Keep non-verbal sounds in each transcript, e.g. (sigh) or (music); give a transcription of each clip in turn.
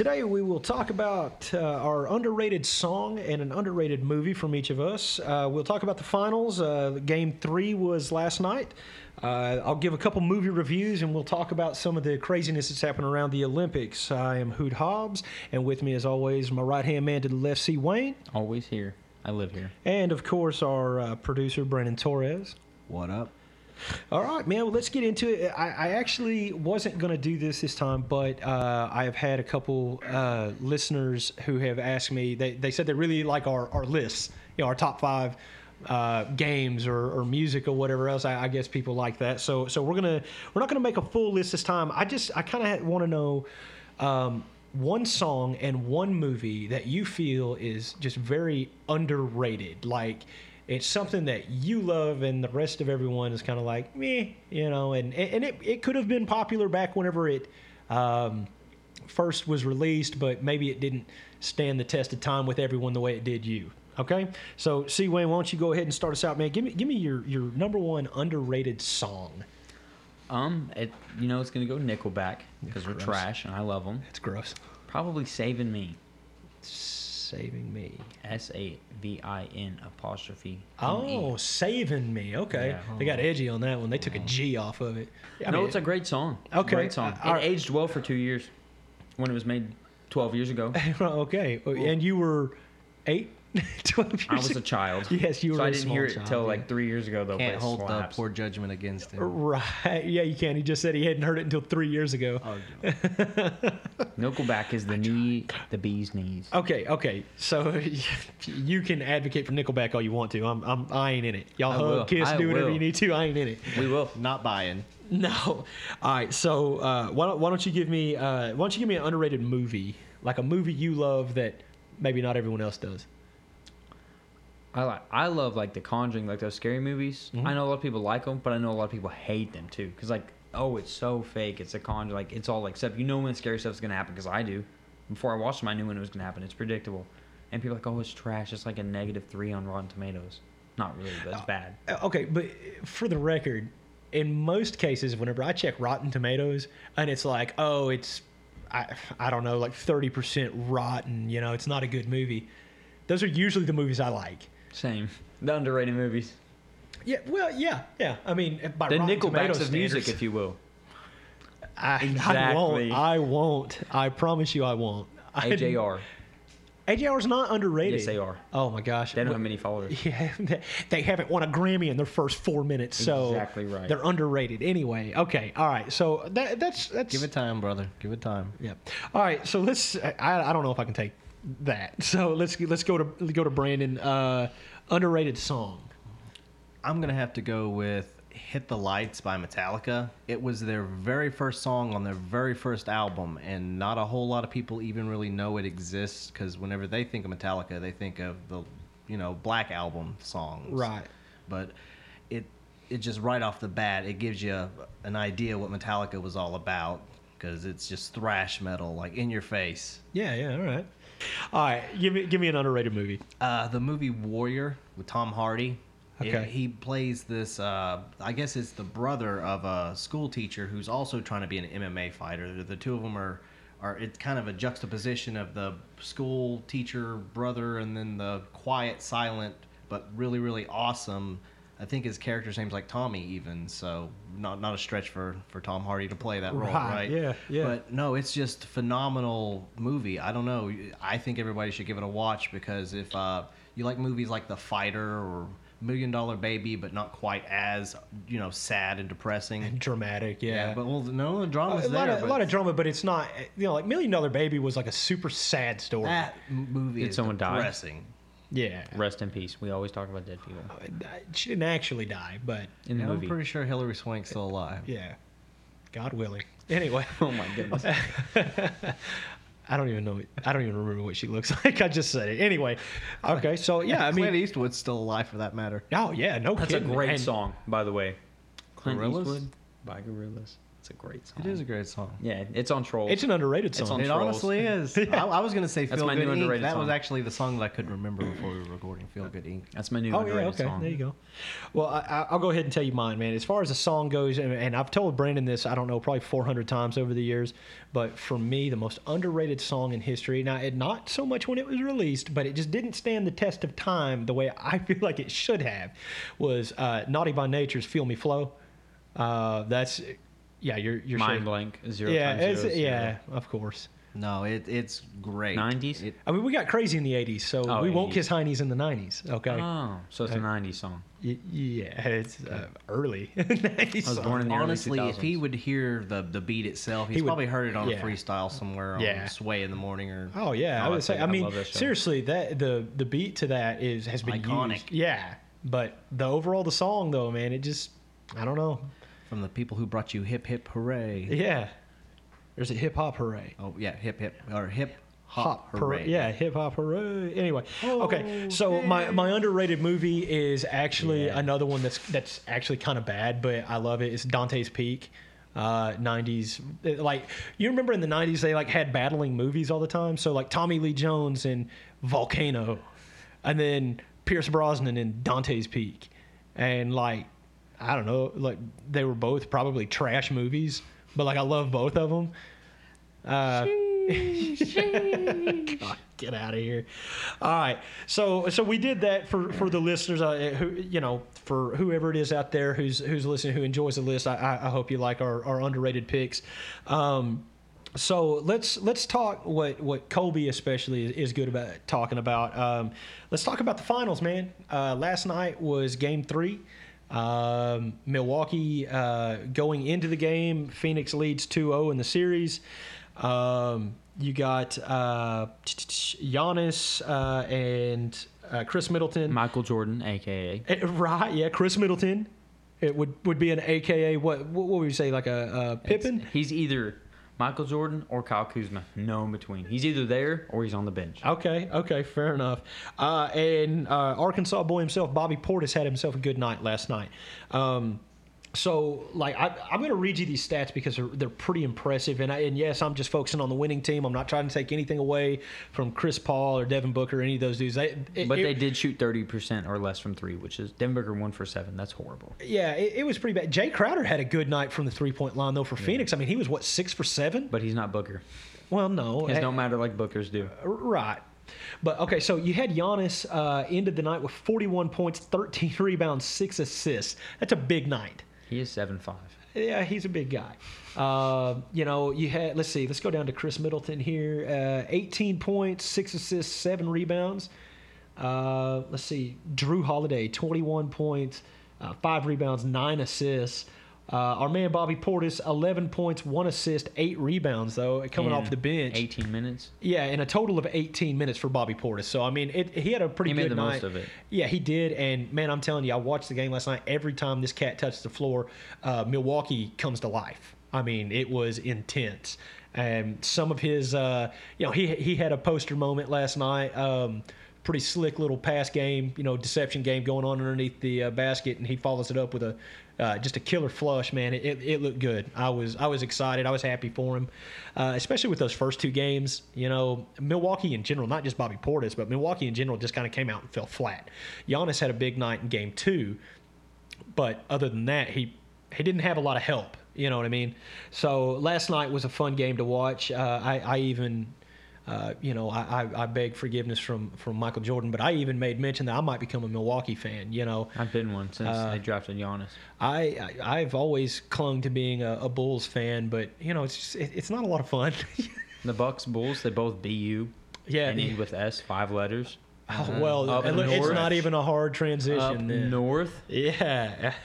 Today we will talk about uh, our underrated song and an underrated movie from each of us. Uh, we'll talk about the finals. Uh, game three was last night. Uh, I'll give a couple movie reviews and we'll talk about some of the craziness that's happened around the Olympics. I am Hoot Hobbs, and with me, as always, my right hand man to the left, C. Wayne, Always here. I live here. and of course, our uh, producer, Brandon Torres. What up? All right, man. Well, let's get into it. I, I actually wasn't going to do this this time, but uh, I have had a couple uh, listeners who have asked me. They, they said they really like our, our lists, you know, our top five uh, games or, or music or whatever else. I, I guess people like that. So so we're gonna we're not gonna make a full list this time. I just I kind of want to know. Um, one song and one movie that you feel is just very underrated. Like it's something that you love and the rest of everyone is kind of like me, you know. And and it, it could have been popular back whenever it um, first was released, but maybe it didn't stand the test of time with everyone the way it did you. Okay, so C Wayne, why don't you go ahead and start us out, man? Give me give me your your number one underrated song. Um, it you know it's gonna go Nickelback because they're trash and I love them. It's gross. Probably Saving Me. Saving me. S A V I N apostrophe. Oh, saving me. Okay, Yeah. they got edgy on that one. They took a G off of it. I no, mean, it's a great song. Okay, great song. uh, It aged well for two years when it was made twelve years ago. (laughs) okay. And you were eight, (laughs) 12 years I was a child. Yes, you were So I I didn't hear it child, till yeah. like three years ago though. Can't but it hold the poor judgment against him. Right. Yeah, you can't. He just said he hadn't heard it until three years ago. Oh, no. (laughs) Nickelback is the knee, the bee's knees. Okay, okay. So (laughs) you can advocate for Nickelback all you want to. I'm, I'm I ain't in it. Y'all I hug, will. kiss, I do whatever will. you need to. I ain't in it. We will. Not buying. No. All right. So uh, why don't why don't you give me uh, why don't you give me an underrated movie like a movie you love that maybe not everyone else does. I like. I love like the Conjuring, like those scary movies. Mhm. I know a lot of people like them, but I know a lot of people hate them too. Cause like, oh, it's so fake. It's a Conjuring. Like it's all like, except you know when scary stuff's gonna happen. Cause I do. Before I watched them, I knew when it was gonna happen. It's predictable. And people are like, oh, it's trash. It's like a negative three on Rotten Tomatoes. Not really, but it's bad. Uh, Okay, but for the record, in most cases, whenever I check Rotten Tomatoes and it's like, oh, it's, I, I don't know, like 30% rotten, you know, it's not a good movie. Those are usually the movies I like. Same. The underrated movies. Yeah, well, yeah, yeah. I mean, by The Rotten Nickelbacks Tomatoes of music, if you will. I, I won't. I won't. I promise you, I won't. I- AJR. is not underrated. Yes, they are. Oh my gosh. They don't have many followers. (laughs) Yeah, they- they haven't won a Grammy in their first four minutes, so Exactly right. They're underrated anyway. Okay, all right. So that, that's that's Give it time, brother. Give it time. Yeah. All right. So let's. I, I don't know if I can take that. (laughs) So let's let's go to let's go to Brandon. Uh, underrated song. I'm gonna have to go with "Hit the Lights" by Metallica. It was their very first song on their very first album, and not a whole lot of people even really know it exists because whenever they think of Metallica, they think of the, you know, Black Album songs. Right. But it it just right off the bat it gives you an idea what Metallica was all about because it's just thrash metal, like in your face. Yeah. Yeah. All right. (laughs) All right. Give me give me an underrated movie. Uh, the movie Warrior with Tom Hardy. Okay. It- he plays this. Uh, I guess it's the brother of a school teacher who's also trying to be an MMA fighter. The, the two of them are, are. It's kind of a juxtaposition of the school teacher brother and then the quiet, silent, but really, really awesome. I think his character's name's like Tommy, even so. Not not a stretch for for Tom Hardy to play that role, Right, right? yeah, yeah. But no, it's just phenomenal movie. I don't know. I think everybody should give it a watch because if uh, you like movies like The Fighter or Million Dollar Baby, but not quite as you know sad and depressing. And dramatic. Yeah. but well, no, the drama's a lot, there. of, a lot of drama, but it's not. You know, like Million Dollar Baby was like a super sad story. that movie Did is someone die? depressing. Yeah. Rest in peace. We always talk about dead people oh, uh, She didn't actually die, but in the Yeah, I'm movie. pretty sure Hilary Swank's still alive. yeah. God willing. Anyway. (laughs) Oh my goodness. (laughs) I don't even know. I don't even remember what she looks (laughs) like. I just said it. Anyway. Okay. So yeah, I Clint mean. Eastwood's still alive for that matter. Oh yeah. No That's a kidding. great And- song, by the way. Clint Gorillaz? Eastwood by Gorillaz. It's a great song. It is a great song. Yeah, it's on Trolls. It's an underrated It's song. on It Trolls. honestly (laughs) is. I, I was gonna say That's "Feel my Good new Ink." underrated That was actually the song that I couldn't remember before we were recording. "Feel Good Inc." That's my new Oh yeah, okay. song. There you go. Well, I, I- I'll go ahead and tell you mine, man. As far as the song goes, and, and I've told Brandon this, I don't know, probably 400 times over the years, but for me, the most underrated song in history. Now, it not so much when it was released, but it just didn't stand the test of time the way I (laughs) feel like it should have. Was uh, Naughty by Nature's "Feel Me Flow." Uh, that's yeah, you're you're Mind shaking. blank. Zero Yeah, times it's, zero yeah, zero. of course. No, it, it's great. 90s? It, I mean, we got crazy in the 80s, so Oh, we won't 80s. kiss heinies in the 90s, okay? Oh, so it's a '90s song. Y- yeah, it's uh, early (laughs) 90s. I was born in the early. honestly, early if he would hear the the beat itself, he's He would- probably heard it on yeah. a freestyle somewhere on Yeah. Sway in the morning or. Oh yeah, Oh, I would say. I I mean, love seriously, that the the beat to that is has been Iconic. used. Yeah, but the overall the song though, man, it just I don't know. From the people who brought you hip hip hooray. Yeah, there's a hip hop hooray. Oh yeah, hip hip or hip hop, Hop hooray. hooray. Yeah, hip hop hooray. Anyway, okay. So my, my underrated movie is actually Yeah. another one that's that's actually kind of bad, but I love it. It's Dante's Peak. Uh, 90s like you remember in the 90s they like had battling movies all the time so like tommy lee jones in volcano and then pierce brosnan in dante's peak and like i don't know like they were both probably trash movies but like i love both of them uh, (laughs) God, get out of here! All right, so so we did that for for the listeners, uh, who you know, for whoever it is out there who's who's listening, who enjoys the list. I, I, hope you like our, our underrated picks. Um, so let's let's talk what what Colby especially is, is good about talking about. Um, let's talk about the finals, man. Uh, last night was Game Three. Um, Milwaukee uh, going into the game, Phoenix leads 2-0 in the series. Um, you got uh, Giannis uh, and uh, Khris Middleton. Michael Jordan, aka. Eh, Right, yeah, Khris Middleton. It would would be an AKA what what would we say like a, a Pippin? He's either Michael Jordan or Kyle Kuzma. No in between. He's either there or he's on the bench. Okay, okay, fair enough. Uh, and uh, Arkansas boy himself, Bobby Portis, had himself a good night last night. Um, so, like, I, I'm going to read you these stats because they're, they're pretty impressive. And, I, and yes, I'm just focusing on the winning team. I'm not trying to take anything away from Chris Paul or Devin Booker or any of those dudes. They, it- But it- they did shoot 30% or less from three, which is Denver Booker one for seven. That's horrible. Yeah, it, it was pretty bad. Jae Crowder had a good night from the three point line, though, for Phoenix. I mean, he was, what, six for seven? But he's not Booker. Well, no. Eh, don't matter like Booker's do. Right. But okay, so you had Giannis uh, ended the night with 41 points, 13 rebounds, six assists. That's a big night. He is seven five. Yeah, he's a big guy. Uh, you know, you had, let's see, let's go down to Khris Middleton here. Uh, 18 points, six assists, seven rebounds. Uh, let's see, Jrue Holiday, 21 points, uh, five rebounds, nine assists. Uh, our man Bobby Portis, 11 points, one assist, eight rebounds, though, coming off the bench. 18 minutes. Yeah, in a total of 18 minutes for Bobby Portis. So I mean, it, he had a pretty He good made the night. most of it. Yeah, he did. And man, I'm telling you, I watched the game last night. Every time this cat touched the floor, uh, Milwaukee comes to life. I mean, it was intense. And some of his, uh, you know, he he had a poster moment last night. Um, pretty slick little pass game, you know, deception game going on underneath the uh, basket, and he follows it up with a uh, just a killer flush. Man, it, it, it looked good. I was I was excited. I was happy for him, uh, especially with those first two games. You know, Milwaukee in general, not just Bobby Portis, but Milwaukee in general just kind of came out and fell flat. Giannis had a big night in game two, but other than that, he he didn't have a lot of help. You know what I mean? So last night was a fun game to watch. Uh, I, I even, uh, you know, I, I, I beg forgiveness from from Michael Jordan, but I even made mention that I might become a Milwaukee fan. You know, I've been one since Uh, they drafted Giannis. I, I I've always clung to being a, a Bulls fan, but you know, it's just, it, it's not a lot of fun. (laughs) The Bucks, Bulls, they both BU. yeah. and end with S, five letters. oh, well, Up it- it's not even a hard Up transition. then. north. Yeah. (laughs)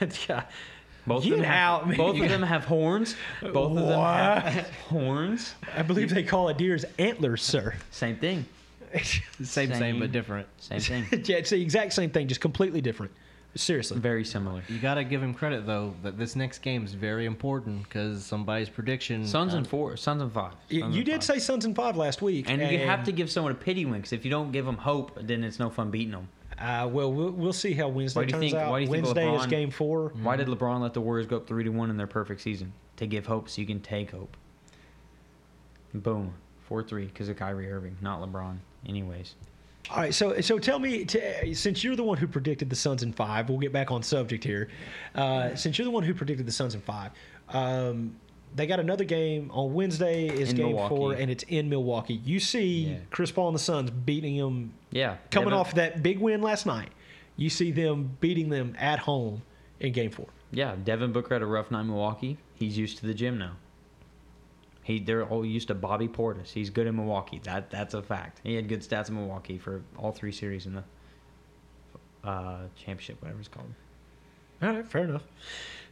yeah. Both Get of them out, have, man. Both of them have horns. Both of them have (laughs) horns. I believe they call a deer's antlers, sir. Same thing. (laughs) Same, same, Same. but different. Same thing. (laughs) yeah, it's the exact same thing, just completely different. Seriously. Very similar. You got to give him credit though that this next game is very important because somebody's prediction. Suns uh, and four. Suns and five. You, Suns you and did five. say Suns and five last week, And, you have to give someone a pity win because if you don't give them hope, then it's no fun beating them. Uh, well, we'll we'll see how Wednesday Why do you turns think- out. why do you think Wednesday is game four. Why did LeBron let the Warriors go up three to one in their perfect season to give hope so you can take hope? Boom, four three because of Kyrie Irving, not LeBron. Anyways, All right, so so tell me, t- since you're the one who predicted the Suns in five, we'll get back on subject here. Uh, since you're the one who predicted the Suns in five, um, they got another game on Wednesday. Is In game Milwaukee. four, and it's in Milwaukee. You see Yeah. Chris Paul and the Suns beating them, yeah, coming off that big win last night. You see them beating them at home in game four. Yeah, Devin Booker had a rough night in Milwaukee. He's used to the gym now. He they're all used to Bobby Portis. He's good in Milwaukee. That that's a fact. He had good stats in Milwaukee for all three series in the uh, championship, whatever it's called. All right, fair enough.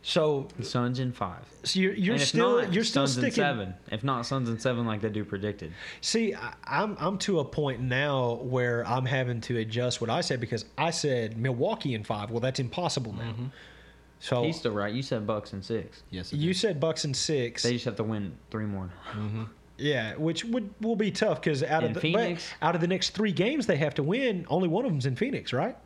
So, The Suns in five. so you're, you're still not, you're still Suns sticking. in seven. If not Suns in seven, like they do predicted. See, I, I'm I'm to a point now where I'm having to adjust what I said because I said Milwaukee in five. Well, that's impossible now. Mm-hmm. So He's still right. You said Bucks in six. Yes. you is. said Bucks in six. They just have to win three more. Mm-hmm. yeah, which would will be tough because out In of the Phoenix? out of the next three games they have to win, only one of them's in Phoenix, right?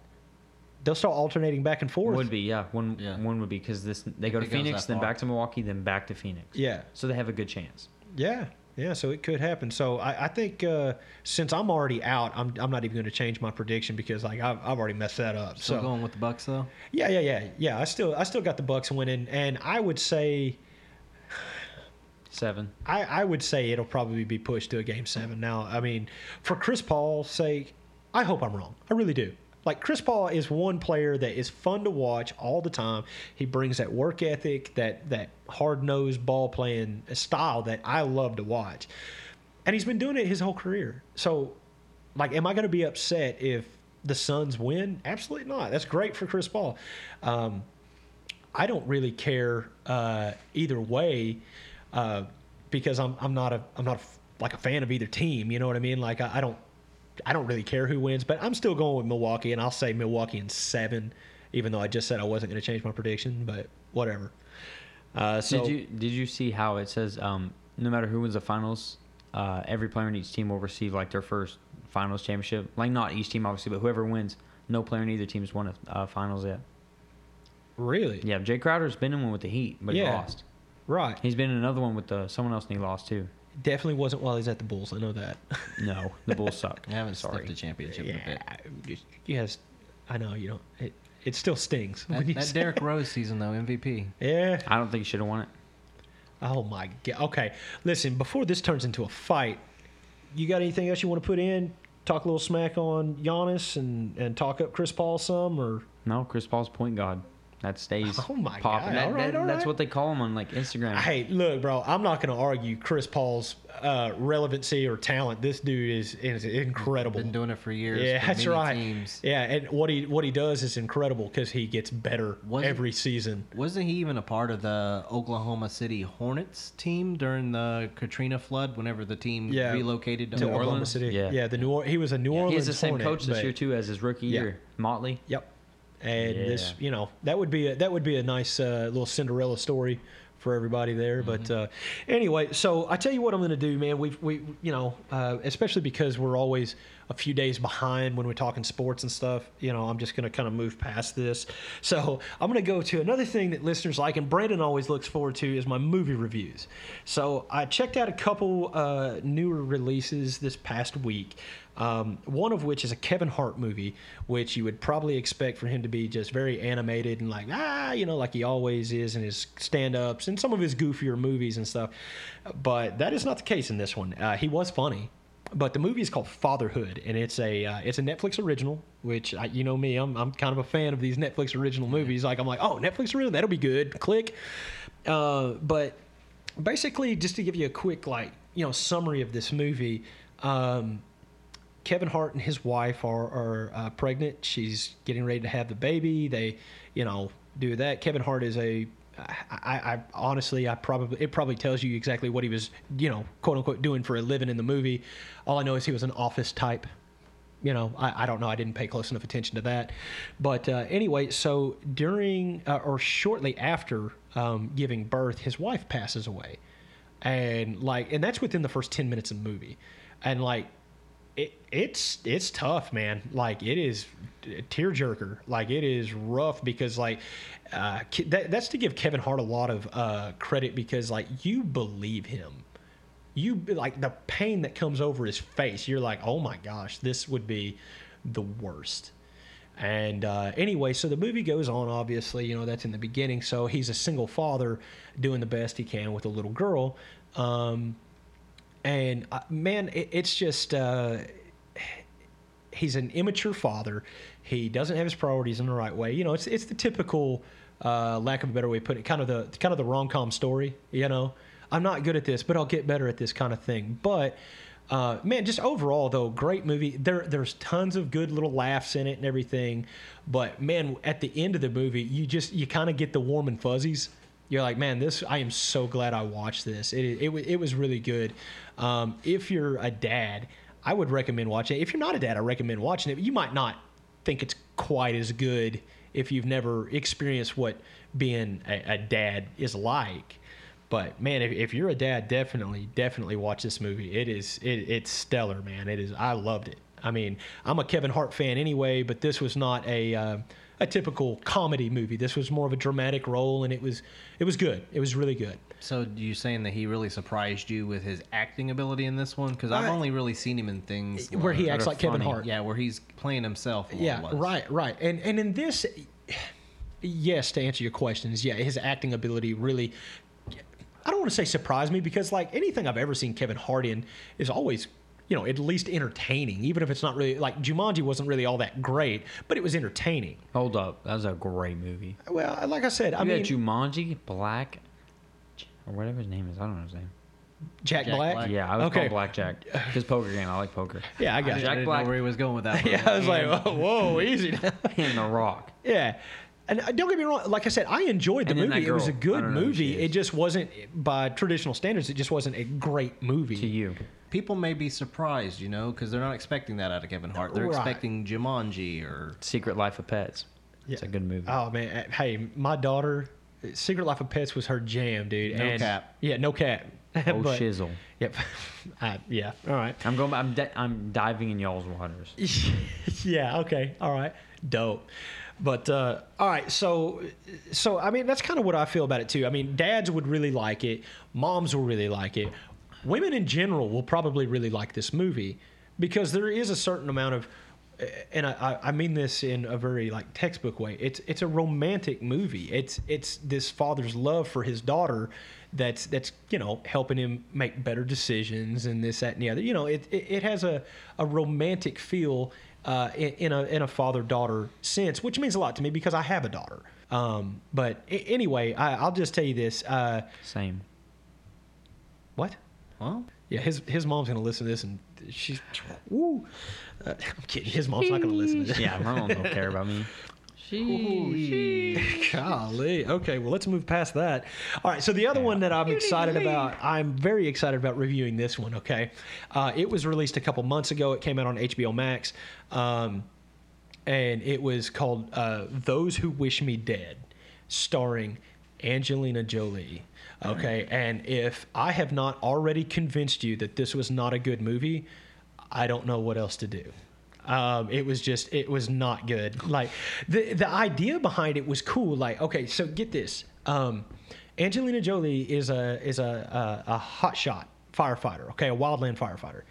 They'll start alternating back and forth. Would be yeah. One Yeah. one would be because this they go to It goes Phoenix, that then far. back to Milwaukee, then back to Phoenix. Yeah, So they have a good chance. yeah, yeah. So it could happen. So I, I think uh, since I'm already out, I'm, I'm not even going to change my prediction because like I've, I've already messed that up. Still so going with the Bucks though. Yeah, yeah, yeah, yeah. I still, I still got the Bucks winning, and I would say, Seven. I, I would say it'll probably be pushed to a game seven. Now, I mean, for Chris Paul's sake, I hope I'm wrong. I really do. Like Chris Paul is one player that is fun to watch all the time. He brings that work ethic, that that hard nosed ball playing style that I love to watch, and he's been doing it his whole career. So, like, am I going to be upset if the Suns win? Absolutely not. That's great for Chris Paul. Um, I don't really care uh, either way uh, because I'm I'm not a I'm not a like a fan of either team. You know what I mean? Like I, I don't I don't really care who wins, but I'm still going with Milwaukee, and I'll say Milwaukee in seven, even though I just said I wasn't going to change my prediction. But whatever. Uh, so did you did you see how it says um, no matter who wins the finals, uh, every player in each team will receive like their first finals championship. Like not each team obviously, but whoever wins, no player in either team has won a uh, finals yet. really Yeah, Jae Crowder's been in one with the Heat, but he lost. right? He's been in another one with the someone else and he lost too. Definitely wasn't while he's at the Bulls. I know that. (laughs) No, the Bulls suck. I haven't Sorry. sniffed a championship in a bit. yes, I know you don't. It it still stings That, when you that (laughs) Derrick Rose season though, MVP. Yeah. I don't think he should have won it. Oh my god. Okay, listen. Before this turns into a fight, you got anything else you want to put in? Talk a little smack on Giannis and and talk up Chris Paul some, or No, Chris Paul's point guard. That stays (laughs) Oh my popping. God, That- all right, that- all That's right. what they call him on like Instagram. hey, look, bro. I'm not going to argue Chris Paul's uh, relevancy or talent. This dude is is incredible. He's been doing it for years. yeah, for that's right. Teams. Yeah, and what he what he does is incredible because he gets better Was it- every season. Wasn't he even a part of the Oklahoma City Hornets team during the Katrina flood? Whenever the team Yeah. relocated to, To New Oklahoma City. Yeah. yeah. The New or- he was a New Orleans. he has the same Hornet, coach this but- year too as his rookie Yeah. year, Motley. Yep. And this, you know, that would be a, that would be a nice uh, little Cinderella story for everybody there. But uh, anyway, so I tell you what I'm going to do, man. We've we you know, uh, especially because we're always a few days behind when we're talking sports and stuff. You know, I'm just going to kind of move past this. So I'm going to go to another thing that listeners like, and Brandon always looks forward to is my movie reviews. So I checked out a couple uh, newer releases this past week. Um, one of which is a Kevin Hart movie, which you would probably expect for him to be just very animated and like ah, you know, like he always is in his stand-ups and some of his goofier movies and stuff. But that is not the case in this one. Uh, he was funny, but the movie is called Fatherhood, and it's a uh, it's a Netflix original. Which I, you know me, I'm I'm kind of a fan of these Netflix original movies. Like I'm like, oh, Netflix original, that'll be good. Click. Uh, but basically, just to give you a quick like you know summary of this movie. Um, Kevin Hart and his wife are, are uh, pregnant. She's getting ready to have the baby. They, you know, do that. Kevin Hart is a. I, I, honestly, I probably it probably tells you exactly what he was, you know, quote unquote, doing for a living in the movie. All I know is he was an office type. You know, I, I don't know. I didn't pay close enough attention to that. But uh, anyway, so during uh, or shortly after um, giving birth, his wife passes away, and like, and that's within the first ten minutes of the movie, and like it, it's it's tough, man. Like it is a tearjerker. Like it is rough because like uh, that, that's to give Kevin Hart a lot of uh, credit because like you believe him. You like the pain that comes over his face. You're like, oh my gosh, this would be the worst. And uh, anyway, so the movie goes on. Obviously, you know that's in the beginning. So he's a single father doing the best he can with a little girl. Um, and uh, man, it, it's just uh, he's an immature father. He doesn't have his priorities in the right way. You know, it's it's the typical, uh, lack of a better way to put it, kind of the kind of the rom com story. You know, I'm not good at this, but I'll get better at this kind of thing. But uh, man, just overall though, great movie. There there's tons of good little laughs in it and everything. But man, at the end of the movie, you just you kind of get the warm and fuzzies. You're like, man, this. I am so glad I watched this. It it, it was really good. Um, if you're a dad, I would recommend watching it. If you're not a dad, I recommend watching it. You might not think it's quite as good if you've never experienced what being a, a dad is like. But man, if, if you're a dad, definitely, definitely watch this movie. It is, it, it's stellar, man. It is. I loved it. I mean, I'm a Kevin Hart fan anyway, but this was not a uh, a typical comedy movie. This was more of a dramatic role, and it was it was good. It was really good. So you saying that he really surprised you with his acting ability in this one? Because I've only really seen him in things Where he acts like Kevin. Hart. yeah, where he's playing himself. Yeah, less. right, right. And and in this, yes, to answer your questions, yeah, his acting ability really. I don't want to say surprised me because like anything I've ever seen Kevin Hart in is always, you know, at least entertaining. Even if it's not really like Jumanji wasn't really all that great, but it was entertaining. Hold up, that was a great movie. Well, like I said, I I mean, mean, Jumanji, Black, or whatever his name is. I don't know his name. Jack, Jack Black. Black. Yeah, I was Okay. called Blackjack. (laughs) His poker game. I like poker. Yeah, I I, got didn't- I didn't Black- know where he was going with that. (laughs) Yeah, I was like, whoa, whoa easy now. (laughs) and The Rock. Yeah. And uh, don't get me wrong. Like I said, I enjoyed the And movie. that It was a good don't know who movie. It just wasn't, by traditional standards, it just wasn't a great movie. To you, people may be surprised, you know, because they're not expecting that out of Kevin Hart. They're Right. expecting Jumanji or Secret Life of Pets. It's a good movie. Oh man, uh, hey, my daughter, Secret Life of Pets was her jam, dude. No and, cap. Yeah, no cap. oh (laughs) But- shizzle. Yep. (laughs) I, yeah. All right. I'm going. I'm. Di- I'm diving in y'all's waters. (laughs) yeah. Okay. All right. Dope. But uh, all right. So, so I mean, that's kind of what I feel about it too. I mean, dads would really like it. Moms will really like it. Women in general will probably really like this movie because there is a certain amount of, and I, I mean this in a very like textbook way. It's it's a romantic movie. It's it's this father's love for his daughter. That's that's you know helping him make better decisions and this that and the other. You know it it, it has a, a romantic feel uh, in, in a in a father daughter sense, which means a lot to me because I have a daughter. Um, but a- anyway, I, I'll just tell you this. Uh, Same. what? well, Yeah, his his mom's gonna listen to this and she's woo. Uh, (laughs) I'm kidding. His mom's not gonna listen to this. Yeah, my mom don't care about me. (laughs) She. (laughs) Golly. Okay, well, let's move past that. All right, so the other one that I'm excited about, I'm very excited about reviewing this one, okay? Uh, it was released a couple months ago. It came out on HBO Max, um, and it was called uh, Those Who Wish Me Dead, starring Angelina Jolie. Okay, and if I have not already convinced you that this was not a good movie, I don't know what else to do. Um, it was just, it was not good. Like the the idea behind it was cool. Like, okay, so get this. Um, Angelina Jolie is a is a a, a hotshot firefighter. Okay, a wildland firefighter.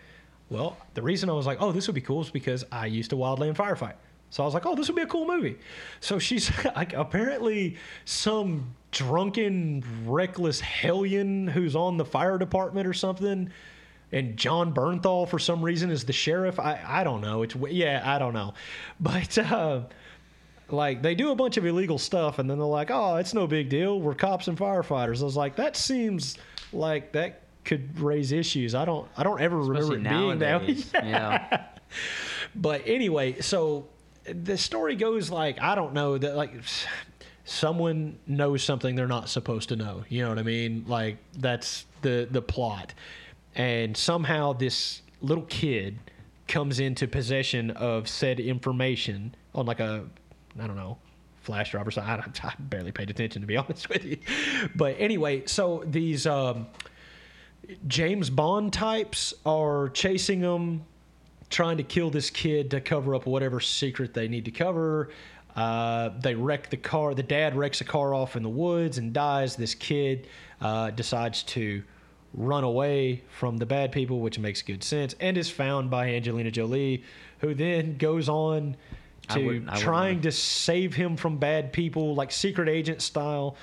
Well, the reason I was like, oh, this would be cool is because I used to wildland firefight. So I was like, oh, this would be a cool movie. So she's (laughs) like apparently some drunken, reckless hellion who's on the fire department or something. And Jon Bernthal, for some reason, is the sheriff. I, I don't know. It's yeah, I don't know. (laughs) But uh, like they do a bunch of illegal stuff, and then they're like, "Oh, it's no big deal. We're cops and firefighters." I was like, that seems like that could raise issues. I don't. I don't ever remember Especially it being that. nowadays. (laughs) yeah. But anyway, so the story goes like I don't know that like someone knows something they're not supposed to know. You know what I mean? Like that's the the plot. And somehow this little kid comes into possession of said information on like a I don't know flash drive or something. I, I barely paid attention to be (laughs) honest with you. But anyway, so these um, James Bond types are chasing them trying to kill this kid to cover up whatever secret they need to cover. Uh, they wreck the car. The dad wrecks a car off in the woods and dies. This kid uh, decides to run away from the bad people, which makes good sense, and is found by Angelina Jolie, who then goes on I to wouldn't- I wouldn't trying wanna- to save him from bad people, like secret agent style,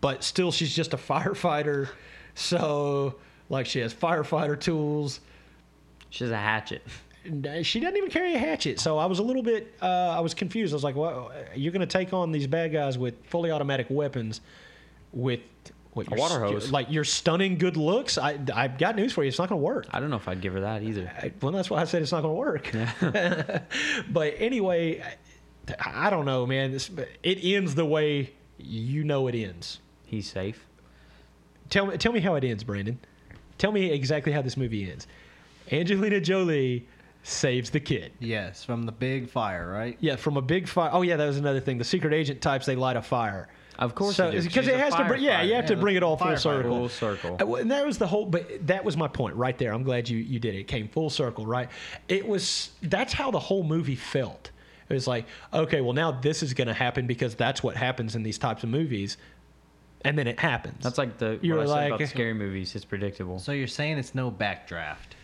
but still she's just a firefighter. So, like, she has firefighter tools. She has a hatchet. She doesn't even carry a hatchet. So I was a little bit, uh, I was confused. I was like, well, you're going to take on these bad guys with fully automatic weapons with what, A your water st- hose. like your stunning good looks. I, I've got news for you. It's not going to work. I don't know if I'd give her that either. I- well, that's why I said it's not going to work. (laughs) but anyway, I, I don't know, man. This, it ends the way you know it ends. He's safe. Tell me, tell me how it ends, Brandon. Tell me exactly how this movie ends. Angelina Jolie saves the kid. Yes, from the big fire, right? Yeah, from a big fire. Oh yeah, that was another thing. The secret agent types they light a fire. Of course so they do. because She's it has to. Bring, yeah, you firefighter. have to bring it all full circle. Full circle. Uh, And that was the whole, but that was my point right there. I'm glad you you did it. It came full circle, right? It was that's how the whole movie felt. It was like, okay, well now this is going to happen because that's what happens in these types of movies, and then it happens. That's like the You what were I said like- about scary movies. It's predictable. So you're saying it's no backdraft?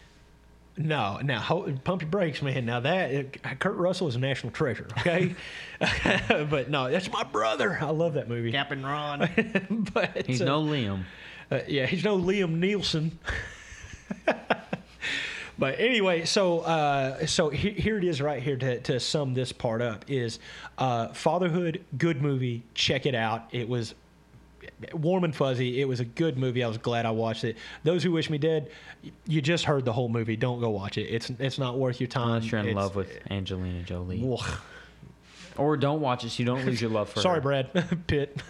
No, now hold, pump your brakes, man. Now that Kurt Russell is a national treasure, okay? (laughs) (laughs) but no, that's my brother. I love that movie. Captain Ron. (laughs) but He's uh, no Liam. Uh, yeah, he's no Liam Nielsen. but anyway, so uh, so he, here it is right here to, to sum this part up is uh, fatherhood, good movie. Check it out. It was warm and fuzzy. It was a good movie. I was glad I watched it. Those who wish me dead, you just heard the whole movie. Don't go watch it. It's it's not worth your time. Unless you're in It's- love with Angelina Jolie. Ugh. Or don't watch it so you don't lose your love for Sorry, her. Sorry, Brad (laughs) Pitt.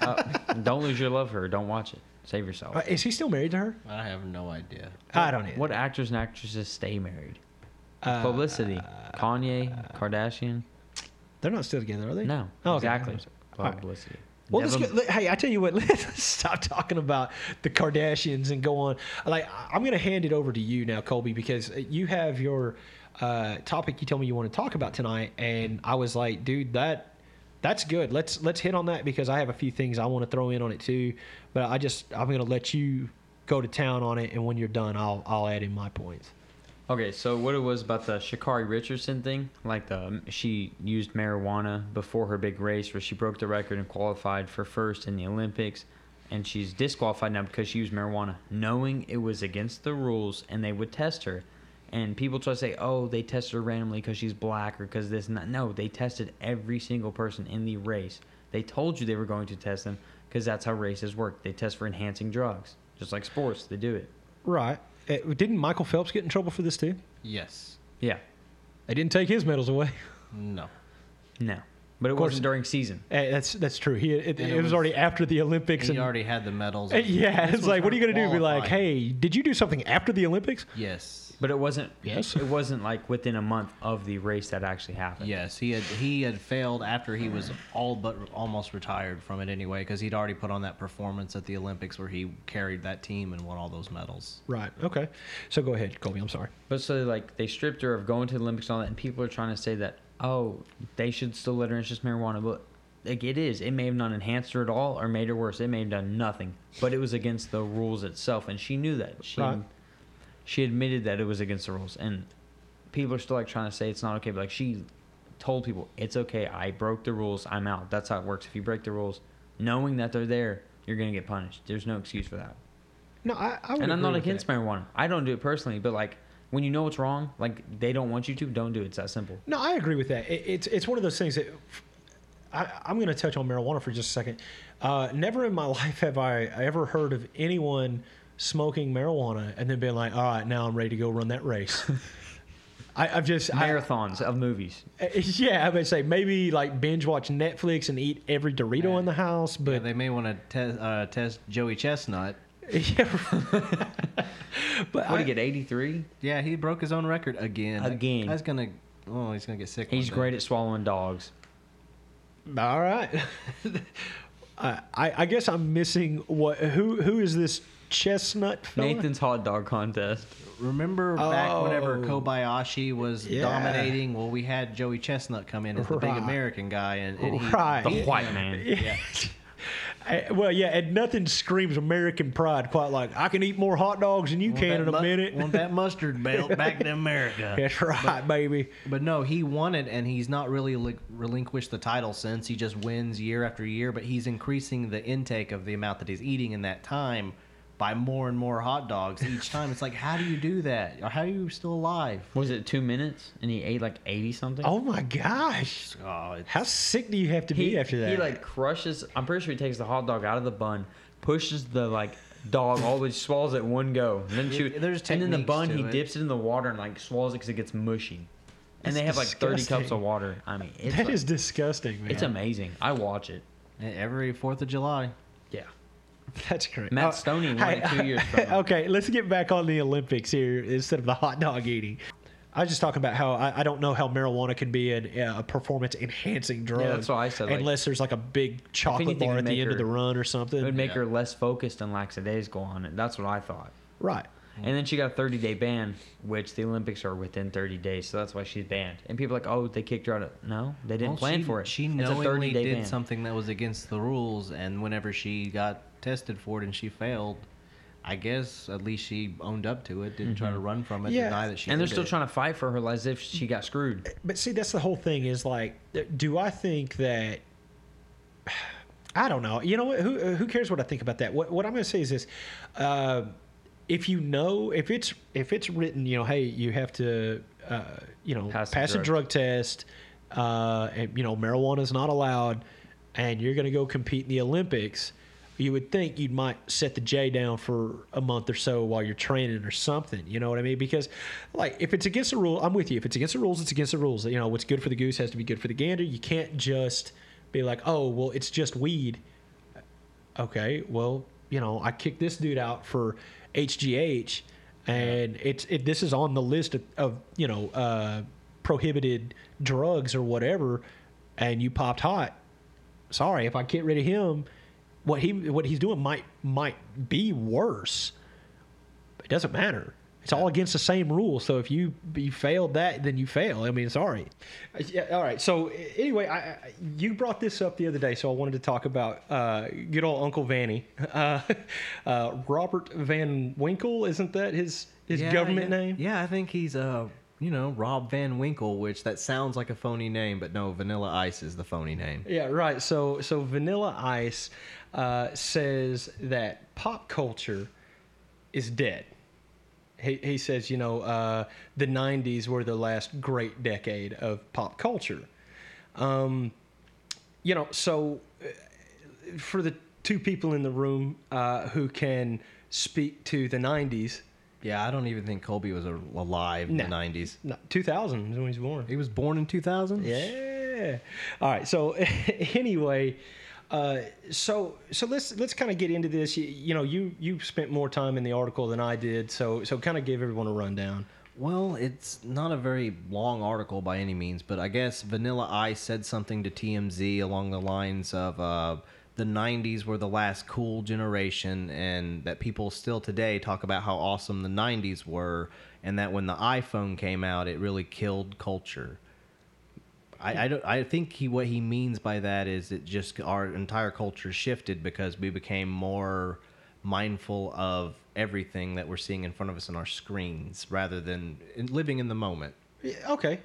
Uh, don't lose your love for her. Don't watch it. Save yourself. Uh, is he still married to her? I have no idea. I don't know. What actors and actresses stay married? Uh, Publicity. Kanye, Kardashian. They're not still together, are they? No. Oh, okay. exactly. All right. Publicity. Well, let's Devin- hey, I tell you what, (laughs) let's stop talking about the Kardashians and go on. Like, I'm going to hand it over to you now, Colby, because you have your uh, topic you told me you want to talk about tonight, and I was like, dude, that that's good. Let's let's hit on that because I have a few things I want to throw in on it too. But I just I'm going to let you go to town on it, and when you're done, I'll I'll add in my points. Okay, so what it was about the Sha'Carri Richardson thing, like the she used marijuana before her big race where she broke the record and qualified for first in the Olympics, and she's disqualified now because she used marijuana, knowing it was against the rules and they would test her. And people try to say, oh, they tested her randomly because she's black or because this. No, they tested every single person in the race. They told you they were going to test them because that's how races work. They test for enhancing drugs, just like sports. They do it. Right? Uh, didn't Michael Phelps get in trouble for this too? Yes. Yeah. They didn't take his medals away. (laughs) No. No. But it course- wasn't during season. Eh, that's that's true. He it, it, it was, was- already after the Olympics, He and already had the medals. Uh, (laughs) yeah, it's like, what are you gonna do? Be like, hey, did you do something after the Olympics? Yes. But it wasn't. Yes. It wasn't like within a month of the race that actually happened. Yes, he had he had failed after he was all but almost retired from it anyway because he'd already put on that performance at the Olympics where he carried that team and won all those medals. Right. Okay. So go ahead, Colby. I'm sorry. But so like they stripped her of going to the Olympics and all that, and people are trying to say that oh they should still let her in. It's just marijuana, but like it is. It may have not enhanced her at all or made her worse. It may have done nothing, but it was against the rules itself, and she knew that. She Right. She admitted that it was against the rules, and people are still like trying to say it's not okay. But like she told people it's okay. I broke the rules. I'm out. That's how it works. If you break the rules, knowing that they're there, you're gonna get punished. There's no excuse for that. No, I. I And I'm not against that. marijuana. I don't do it personally, but like when you know it's wrong, like they don't want you to, don't do it. It's that simple. No, I agree with that. It, it's it's one of those things that I, I'm going to touch on marijuana for just a second. Uh, never in my (laughs) life have I ever heard of anyone smoking marijuana and then being like, "All right, now I'm ready to go run that race." (laughs) I, I've just I- Marathons of movies. Uh, (laughs) Yeah, I would say maybe like binge watch Netflix and eat every Dorito in the house, But but they may want to te- uh, test Joey Chestnut. (laughs) yeah, but What I, do you get? 83. Yeah, he broke his own record again. Again. That's gonna. Oh, he's gonna get sick. He's great at swallowing dogs. all right. I, I I guess I'm missing what who who is this chestnut fella? Nathan's hot dog contest. Remember back whenever Oh. Kobayashi was Yeah. dominating? Well, we had Joey Chestnut come in as the big Right. American guy, and, and he, Right. The white man. Yeah. (laughs) I- well, yeah, and nothing screams American pride quite like I can eat more hot dogs than you want can that in a mu- minute. Want that mustard belt (laughs) back to America? That's right, baby. But no, he won it, and he's not really li- relinquished the title since. He just wins year after year, but he's increasing the intake of the amount that he's eating in that time by more and more hot dogs each time. It's like, how do you do that? Or how are you still alive? Was it two minutes? And he ate like 80 something? Oh my gosh, Oh, it's, how sick do you have to be after that? He like crushes. I'm pretty sure he takes the hot dog out of the bun, pushes the like dog all the swallows it one go, and then Yeah, chew. there's and then the techniques bun to he it. dips it in the water and like swallows it because it gets mushy. And That's they have like 30 cups disgusting. of water. I mean, it's that like- is disgusting, man. it's amazing. I watch it. every Fourth of July. Yeah. (laughs) That's great. Matt Uh, Stonie won it two years from (laughs) now. okay, let's get back on the Olympics here instead of the hot dog eating. I was just talking about how I, I don't know how marijuana can be an, a performance enhancing drug. that's what I said, like- unless there's like a big chocolate anything, bar at the make end of the run or something. It would make Yeah. her less focused and lackadaisical on it. That's what I thought. right. And then she got a 30 day ban, which the Olympics are within 30 days, so that's why she's banned. And people are like, oh, they kicked her out of. No, they didn't Well, plan she, for it. She it's a knowingly 30 day did ban. something that was against the rules, and whenever she got tested for it and she failed, I guess at least she owned up to it, didn't try to run from it, Yeah. deny that she. and they're still it. trying to fight for her as if she got screwed. But see, that's the whole thing. Is like, do I think that? I don't know. You know what? Who who cares what I think about that? What what I'm going to say is this: uh, if you know, if it's if it's written, you know, hey, you have to, uh, you know, Pass pass, the a drug. drug test, uh, and you know, marijuana is not allowed, and you're going to go compete in the Olympics. You would think you might set the J down for a month or so while you're training or something. You know what I mean? Because, like, if it's against the rule, I'm with you. If it's against the rules, it's against the rules. You know, what's good for the goose has to be good for the gander. You can't just be like, oh, well, it's just weed. Okay, well, you know, I kicked this dude out for HGH, and it's it. This is on the list of, of you know uh, prohibited drugs or whatever, and you popped hot. Sorry, if I get rid of him, what he what he's doing might might be worse. It doesn't matter. It's all against the same rules. So if you you failed that, then you fail. I mean, sorry. Yeah, all right. So anyway, I, I, you brought this up the other day, so I wanted to talk about uh, good old Uncle Vanny, (laughs) uh, uh, Robert Van Winkle. Isn't that his his Yeah, government yeah. name? Yeah, I think he's uh, you know, Rob Van Winkle, which that sounds like a phony name, but no, Vanilla Ice is the phony name. Yeah, right. So so Vanilla Ice uh, says that pop culture is dead. He, he says, you know, uh, the '90s were the last great decade of pop culture. Um, you know, so uh, for the two people in the room uh, who can speak to the '90s, Yeah, I don't even think Colby was alive in No. the '90s. no, 2000 is when he was born. He was born in 2000. Yeah. All right. So (laughs) anyway, uh, so so let's let's kind of get into this. You, you know, you you spent more time in the article than I did, so so kind of give everyone a rundown. Well, it's not a very long article by any means, but I guess Vanilla Ice said something to TMZ along the lines of uh, the 90s were the last cool generation, and that people still today talk about how awesome the 90s were, and that when the iPhone came out, it really killed culture. I, I, don't, I think he what he means by that is it just our entire culture shifted because we became more mindful of everything that we're seeing in front of us on our screens rather than living in the moment. Yeah, okay,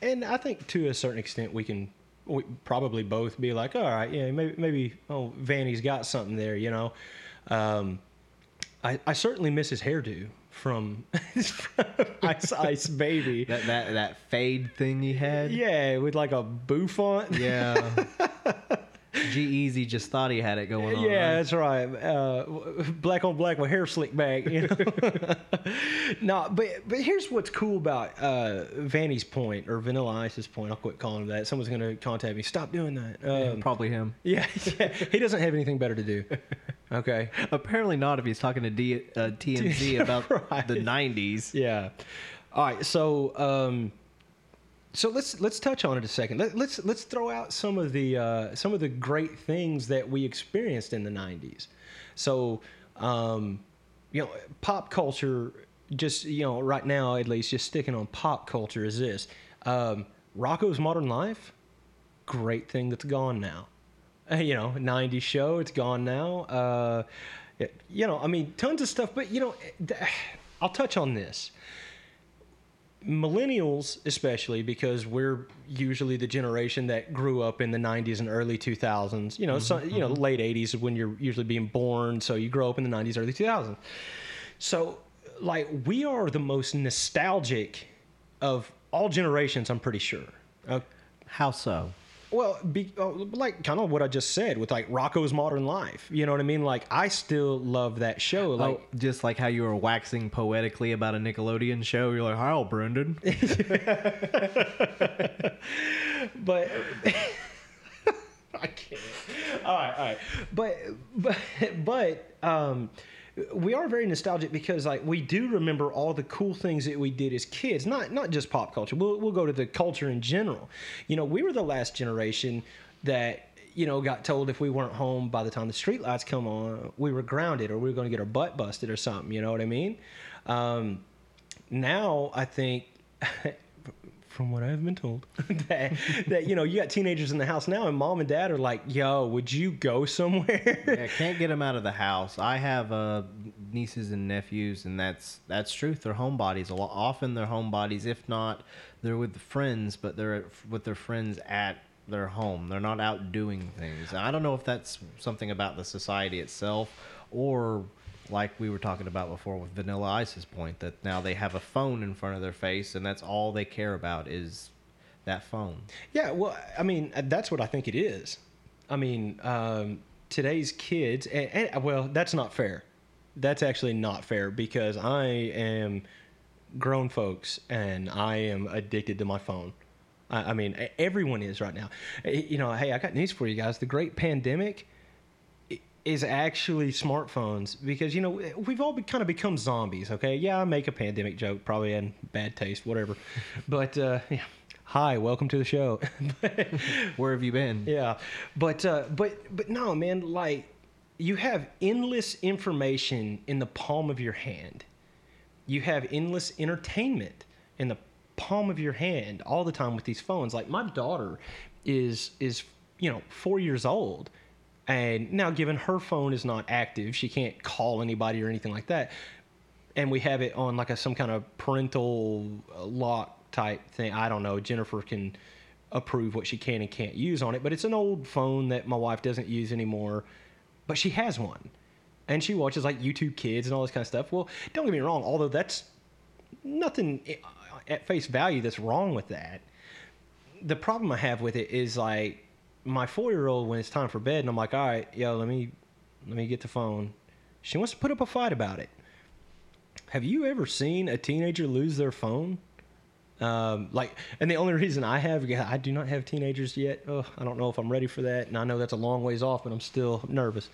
and I think to a certain extent we can we probably both be like, all right, yeah, maybe maybe oh Vanny's got something there, you know. Um, I I certainly miss his hairdo from (laughs) Ice Ice Baby. That that that fade thing he had. Yeah, with like a bouffant. Yeah. (laughs) G-Eazy just thought he had it going on. Yeah, right? that's right. Uh, black on black with hair slicked back. You know? (laughs) no, but but here's what's cool about uh, Vanny's point or Vanilla Ice's point. I'll quit calling him that. Someone's gonna contact me. Stop doing that. Yeah, Um, probably him. (laughs) yeah, yeah, he doesn't have anything better to do. Okay. Apparently not if he's talking to D, uh, TMZ (laughs) about Right. the 90s. Yeah. All right. So, um, so let's let's touch on it a second. Let, let's let's throw out some of the uh, some of the great things that we experienced in the '90s. So, um, you know, pop culture. Just you know, right now at least, just sticking on pop culture is this. Um, Rocko's Modern Life, great thing that's gone now. (laughs) You know, '90s show, it's gone now. Uh, you know, I mean, tons of stuff. But you know, (sighs) I'll touch on this millennials especially because we're usually the generation that grew up in the 90s and early 2000s you know so, you know late 80s is when you're usually being born so you grow up in the 90s early 2000s so like we are the most nostalgic of all generations i'm pretty sure. Uh, How so? Well, be, uh, like kind of what I just said with like Rocko's Modern Life. You know what I mean? Like I still love that show. Like oh, just like how you were waxing poetically about a Nickelodeon show. You're like, "How, Brendan?" (laughs) but (laughs) I can't. All right, all right. But but but um we are very nostalgic because like we do remember all the cool things that we did as kids not not just pop culture. We'll, we'll go to the culture in general. You know we were the last generation that you know got told if we weren't home by the time the street lights come on we were grounded or we were going to get our butt busted or something you know what i mean? Um, now I think, (laughs) from what I've been told, (laughs) that that you know you got teenagers in the house now, and mom and dad are like, "Yo, would you go somewhere?" yeah, can't get them out of the house. I have uh, nieces and nephews, and that's that's truth. They're homebodies. A lot often they're homebodies. If not, they're with friends, but they're with their friends at their home. They're not out doing things. And I don't know if that's something about the society itself, or like we were talking about before with Vanilla Ice's point that now they have a phone in front of their face, and that's all they care about is that phone. Yeah, well, I mean, uh, that's what I think it is. I mean, um, today's kids, and, and well, that's not fair. That's actually not fair because I am grown folks and I am addicted to my phone. I, I mean, everyone is right now. You know, hey, I got news for you guys. The great pandemic is actually smartphones because you know we've all be, kind of become zombies. Okay, yeah, I make a pandemic joke, probably in bad taste, whatever. (laughs) but uh, yeah. hi, welcome to the show. (laughs) Where have you been? yeah, but uh, but but no, man, like you have endless information in the palm of your hand. You have endless entertainment in the palm of your hand all the time with these phones. Like my daughter is is you know four years old, and now given her phone is not active, she can't call anybody or anything like that. And we have it on like a some kind of parental lock type thing. I don't know. Jennifer can approve what she can and can't use on it, but it's an old phone that my wife doesn't use anymore. But she has one, and she watches like YouTube Kids and all this kind of stuff. Well, don't get me wrong. Although that's nothing eh, at face value that's wrong with that. The problem I have with it is like my four year old when it's time for bed, and I'm like, all right, yo, let me let me get the phone. She wants to put up a fight about it. Have you ever seen a teenager lose their phone? Um, like, and the only reason I have, I do not have teenagers yet. Oh, I don't know if I'm ready for that, and I know that's a long ways off, but I'm still nervous.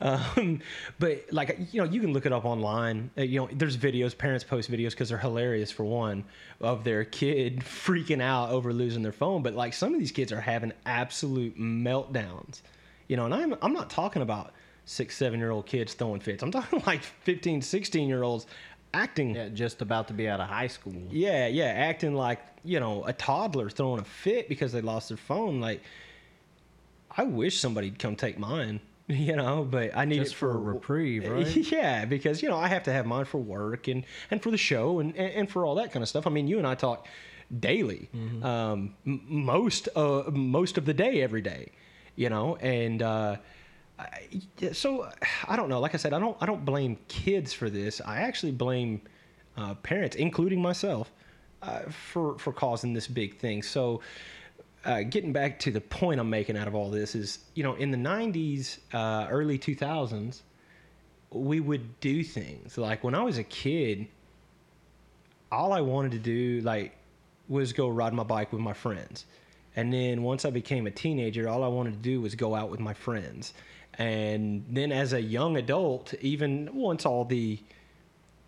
Um, (laughs) but like, you know, you can look it up online. Uh, you know, there's videos, parents post videos because they're hilarious for one, of their kid (laughs) freaking out over losing their phone. But like, some of these kids are having absolute meltdowns. You know, and I'm I'm not talking about six, seven year old kids throwing fits. I'm talking (laughs) like 15, 16 year olds acting Yeah, just about to be out of high school. yeah, yeah, acting like you know a toddler throwing a fit because they lost their phone. Like, I wish somebody'd come take mine, (laughs) you know, but I need Just it for a reprieve, (laughs) right? Yeah, because you know I have to have mine for work and and for the show and and, and for all that kind of stuff. I mean, you and I talk daily, Mm-hmm. um, m- most uh, most of the day, every day, you know, and. uh so I don't know. Like I said, I don't I don't blame kids for this. I actually blame uh, parents, including myself, uh, for for causing this big thing. So, uh, getting back to the point I'm making out of all this is, you know, in the '90s, uh, early 2000s, we would do things like when I was a kid. All I wanted to do, like, was go ride my bike with my friends. And then once I became a teenager, all I wanted to do was go out with my friends. And then as a young adult, even once all the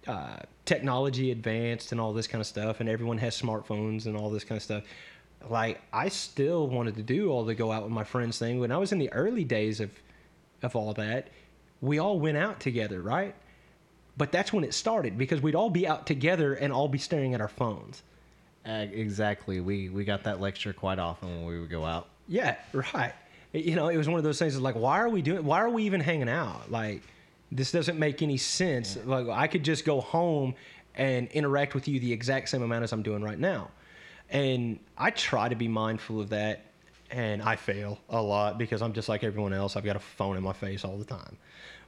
uh, technology advanced and all this kind of stuff, and everyone has smartphones and all this kind of stuff. Like I still wanted to do all the go out with my friends thing. When I was in the early days of of all that, we all went out together, right? but that's when it started because we'd all be out together and all be staring at our phones. Uh, exactly. We we got that lecture quite often when we would go out. Yeah, right. You know, it was one of those things. Like, why are we doing? Why are we even hanging out? Like, this doesn't make any sense. Like, I could just go home and interact with you the exact same amount as I'm doing right now. And I try to be mindful of that, and I fail a lot because I'm just like everyone else. I've got a phone in my face all the time.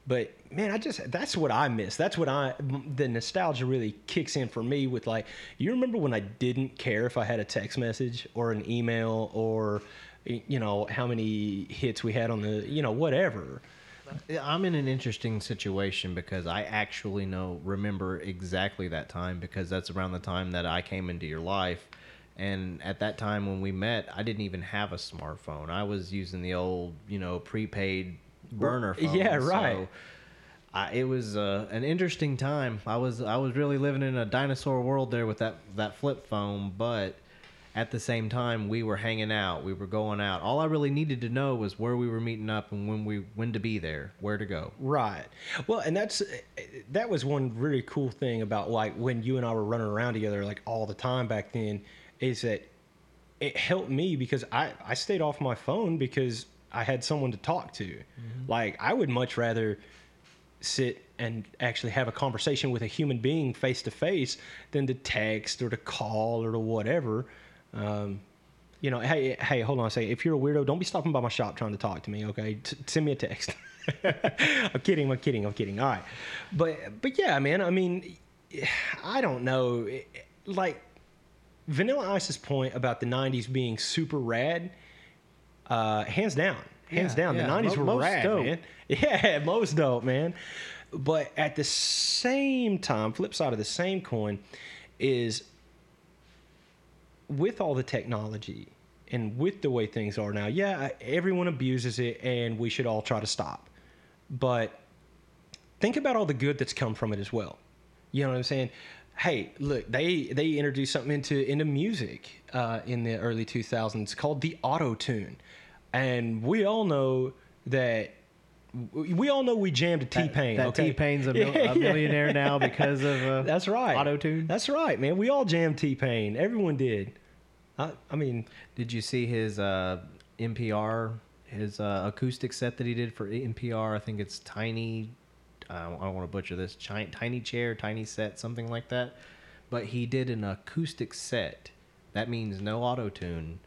But man, I just that's what I miss. That's what I the nostalgia really kicks in for me with like you remember when I didn't care if I had a text message or an email or you know how many hits we had on the you know whatever. I'm in an interesting situation because I actually know remember exactly that time because that's around the time that I came into your life. And at that time when we met, I didn't even have a smartphone. I was using the old, you know, prepaid burner (laughs) phone. Yeah, right. So I, it was uh, an interesting time. I was I was really living in a dinosaur world there with that that flip phone, but at the same time we were hanging out, we were going out. All I really needed to know was where we were meeting up and when we when to be there, where to go. Right. Well, and that's that was one really cool thing about like when you and I were running around together like all the time back then is that it helped me because I I stayed off my phone because I had someone to talk to. Like I would much rather sit and actually have a conversation with a human being face to face than to text or to call or to whatever. Um, you know, hey, hey, hold on a second. If you're a weirdo, don't be stopping by my shop trying to talk to me. Okay, T- send me a text. (laughs) I'm kidding. I'm kidding. I'm kidding. All right, but but yeah, man. I mean, I don't know. Like Vanilla Ice's point about the '90s being super rad, uh, hands down, hands Yeah, down. yeah. The '90s were most rad, dope. man. (laughs) Yeah, most dope, man. But at the same time, flip side of the same coin is with all the technology and with the way things are now, yeah, everyone abuses it and we should all try to stop. But think about all the good that's come from it as well. You know what I'm saying? Hey, look, they they introduced something into into music uh, in the early 2000s called the auto tune, and we all know that we all know we jammed a T Pain. That okay? T Pain's a, (laughs) mil- Yeah, a millionaire now because of uh, That's right. Auto tune. That's right, man. We all jammed T Pain. Everyone did. I, I mean, Did you see his uh, NPR, his uh, acoustic set that he did for NPR? I think it's Tiny. I don't want to butcher this. Chi- tiny chair, tiny set, something like that. But he did an acoustic set. That means no auto tune.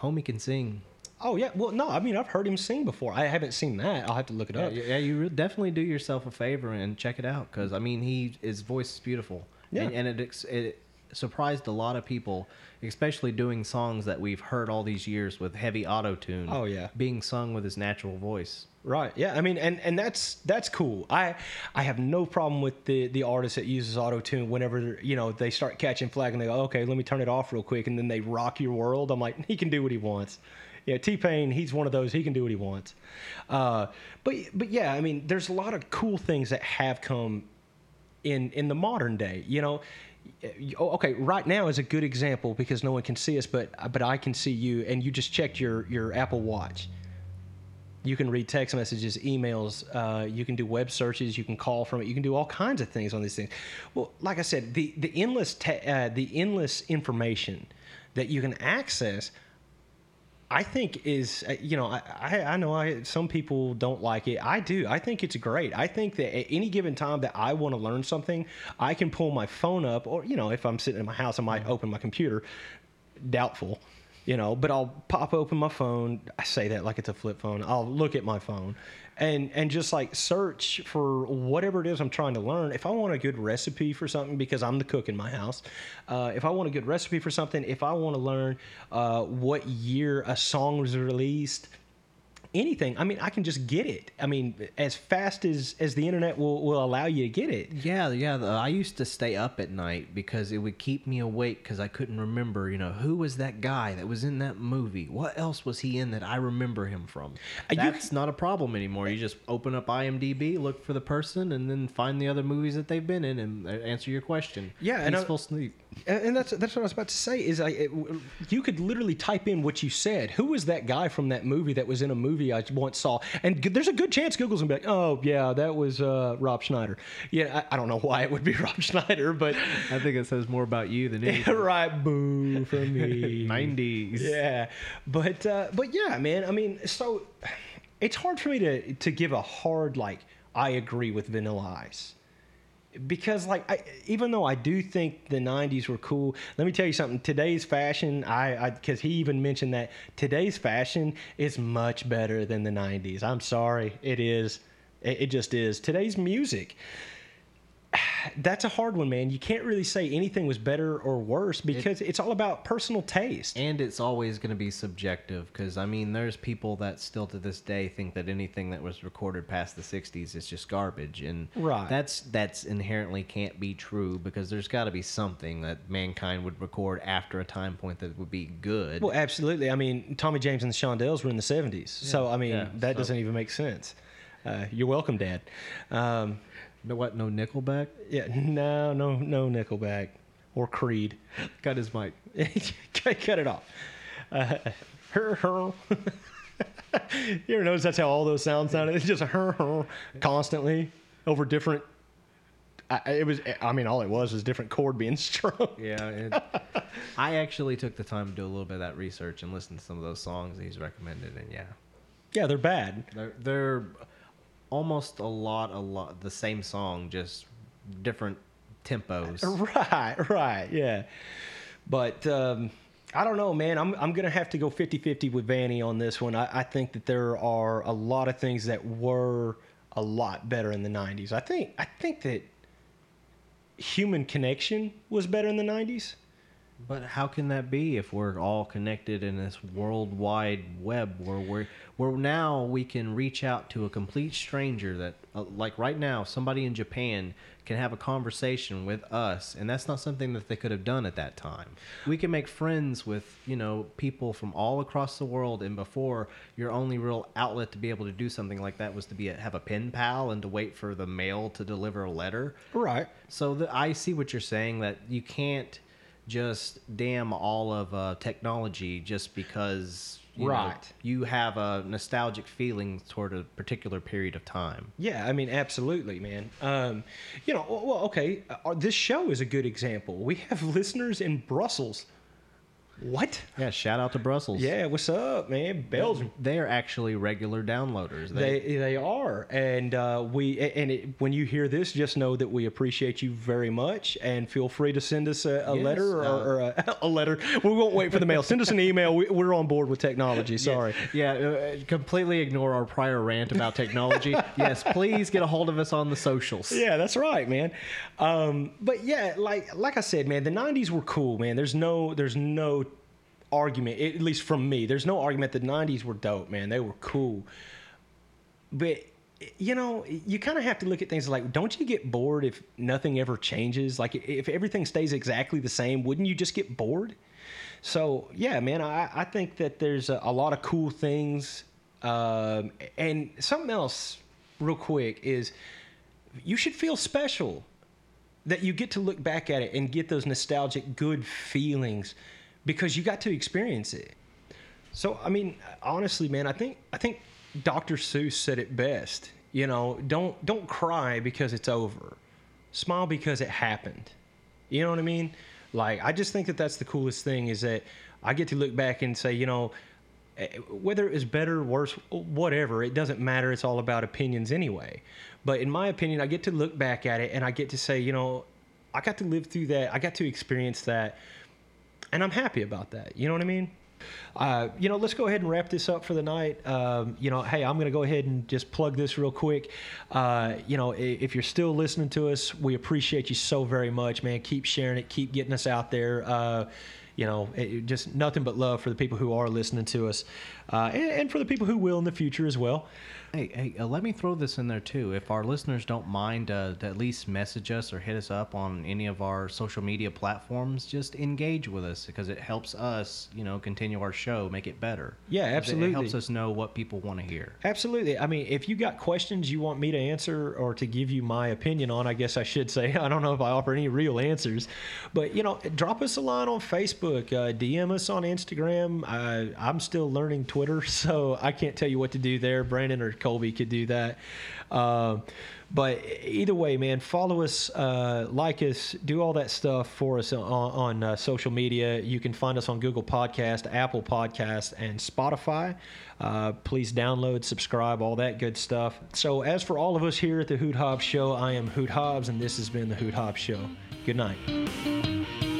Homie can sing. Oh yeah. Well, no, I mean I've heard him sing before. I haven't seen that. I'll have to look it Yeah, up. yeah, you definitely do yourself a favor and check it out because I mean he his voice is beautiful. Yeah. and, and it ex- it surprised a lot of people, especially doing songs that we've heard all these years with heavy auto tune. Oh, yeah. being sung with his natural voice. Right. Yeah. I mean, and and that's that's cool. I I have no problem with the the artist that uses auto tune whenever you know they start catching flag and they go, okay, let me turn it off real quick, and then they rock your world. I'm like, (laughs) he can do what he wants. Yeah, T Pain, he's one of those. He can do what he wants. Uh, but but yeah, I mean, there's a lot of cool things that have come in in the modern day. You know, okay, right now is a good example because no one can see us, but but I can see you, and you just checked your your Apple Watch. You can read text messages, emails. Uh, you can do web searches. You can call from it. You can do all kinds of things on these things. Well, like I said, the the endless te- uh, the endless information that you can access I think is uh, you know I, I I know I some people don't like it. I do. I think it's great. I think that at any given time that I want to learn something, I can pull my phone up, or you know if I'm sitting in my house, I might open my computer. Doubtful, you know, but I'll pop open my phone. I say that like it's a flip phone. I'll look at my phone, and and just like search for whatever it is I'm trying to learn. If I want a good recipe for something, because I'm the cook in my house, uh, if I want a good recipe for something, if I want to learn uh, what year a song was released, anything. I mean, I can just get it. I mean, as fast as as the internet will will allow you to get it. Yeah, yeah. the- I used to stay up at night because it would keep me awake because I couldn't remember, you know, who was that guy that was in that movie? What else was he in that I remember him from? Uh, you That's not a problem anymore. You just open up IMDb, look for the person, and then find the other movies that they've been in and uh, answer your question. Yeah, and I- peaceful sleep. And and that's that's what I was about to say. Is I, it, you could literally type in what you said. Who was that guy from that movie that was in a movie movie I once saw, and there's a good chance Google's gonna be like, "Oh yeah, that was uh, Rob Schneider." Yeah, I, I don't know why it would be (laughs) Rob Schneider, but I think it says more about you than (laughs) anything. right, boo for me. (laughs) 90s. Yeah, but uh, but yeah, man. I mean, so it's hard for me to to give a hard like I agree with Vanilla Ice because like I, even though I do think the '90s were cool, let me tell you something. Today's fashion, I because he even mentioned that today's fashion is much better than the '90s. I'm sorry, it is. It, it just is. Today's music. That's a hard one, man. You can't really say anything was better or worse because it's all about personal taste. And it's always going to be subjective because, I mean, there's people that still to this day think that anything that was recorded past the 60s is just garbage. And Right. that's that's inherently can't be true because there's got to be something that mankind would record after a time point that would be good. Well, absolutely. I mean, Tommy James and the Shondells were in the 70s. so, I mean, yeah, that so- doesn't even make sense. Uh, you're welcome, Dad. Um, no, what? No Nickelback? yeah, no, no, no Nickelback or Creed. Cut his mic. (laughs) cut, it off. Uh, her, her. (laughs) you ever notice that's how all those sounds sounded? It's just a her, her constantly over different. I, it was. I mean, all it was was different chord being (laughs) strung. Yeah. It, I actually took the time to do a little bit of that research and listen to some of those songs he's recommended. And yeah, Yeah, they're bad. they're, they're almost a lot, a lot the same song, just different tempos. (laughs) Right, right, yeah. But um, I don't know, man. I'm, I'm to have to go 50 50 with Vanny on this one. I, I think that there are a lot of things that were a lot better in the 90s. I think, I think that human connection was better in the 90s. But how can that be if we're all connected in this worldwide web where we're where now we can reach out to a complete stranger that uh, like right now somebody in Japan can have a conversation with us and that's not something that they could have done at that time. We can make friends with, you know, people from all across the world and before your only real outlet to be able to do something like that was to be a, have a pen pal and to wait for the mail to deliver a letter. Right. So the, I see what you're saying that you can't just damn all of uh, technology just because you know, Right. you have a nostalgic feeling toward a particular period of time. Yeah, I mean, absolutely, man. Um, you know, well, okay, uh, this show is a good example. We have (laughs) listeners in Brussels. What? Yeah, shout out to Brussels. Yeah, what's up, man? Belgium. They are actually regular downloaders. They they are, and uh, we and it, when you hear this, just know that we appreciate you very much, and feel free to send us a, a Yes, letter or, uh, or a, (laughs) a letter. We won't wait for the mail. Send us an email. We, we're on board with technology. Sorry. Yeah, uh, completely ignore our prior rant about technology. (laughs) yes, please get a hold of us on the socials. Yeah, that's right, man. Um, but yeah, like like I said, man, the '90s were cool, man. There's no there's no argument, at least from me. There's no argument. The '90s were dope, man. They were cool. But you know, you kind of have to look at things like, don't you get bored if nothing ever changes? Like if everything stays exactly the same, wouldn't you just get bored? So yeah, man, I, I think that there's a, a lot of cool things. Um, and something else, real quick, is you should feel special that you get to look back at it and get those nostalgic good feelings because you got to experience it. So I mean, honestly, man, I think I think Dr. Seuss said it best. You know, don't don't cry because it's over. Smile because it happened. You know what I mean? Like I just think that that's the coolest thing is that I get to look back and say, you know, eh, whether it was better, worse, whatever, it doesn't matter. It's all about opinions anyway. But in my opinion, I get to look back at it and I get to say, you know, I got to live through that. I got to experience that and I'm happy about that. You know what I mean? Uh, you know, let's go ahead and wrap this up for the night. Um, you know, hey, I'm going to go ahead and just plug this real quick. Uh, you know, if you're still listening to us, we appreciate you so very much, man. Keep sharing it, keep getting us out there. Uh, you know, it just nothing but love for the people who are listening to us, uh, and, and for the people who will in the future as well. Hey, hey, uh, let me throw this in there too. If our listeners don't mind uh, to at least message us or hit us up on any of our social media platforms, just engage with us because it helps us, you know, continue our show, make it better. Yeah, 'Cause It absolutely. helps us know what people want to hear. Absolutely. I mean, if you got questions you want me to answer or to give you my opinion on, I guess I should say. (laughs) I don't know if I offer any real answers, but you know, drop us a line on Facebook. Facebook. Uh, DM us on Instagram. I, I'm still learning Twitter, (laughs) so I can't tell you what to do there. Brandon or Colby could do that. Uh, but either way, man, follow us, uh, like us, do all that stuff for us on, on uh, social media. You can find us on Google Podcast, Apple Podcast, and Spotify. Uh, please download, subscribe, all that good stuff. So, as for all of us here at the Hoot Hobbs Show, I am Hoot Hobbs, and this has been the Hoot Hobbs Show. Good night.